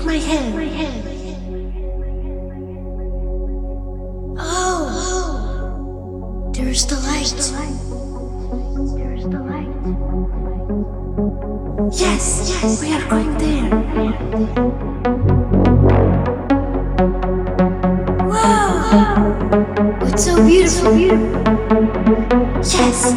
Take my hand. My hand. Oh, there's the light. There's the light. Yes, yes, we are going there. Wow, it's so beautiful. Yes,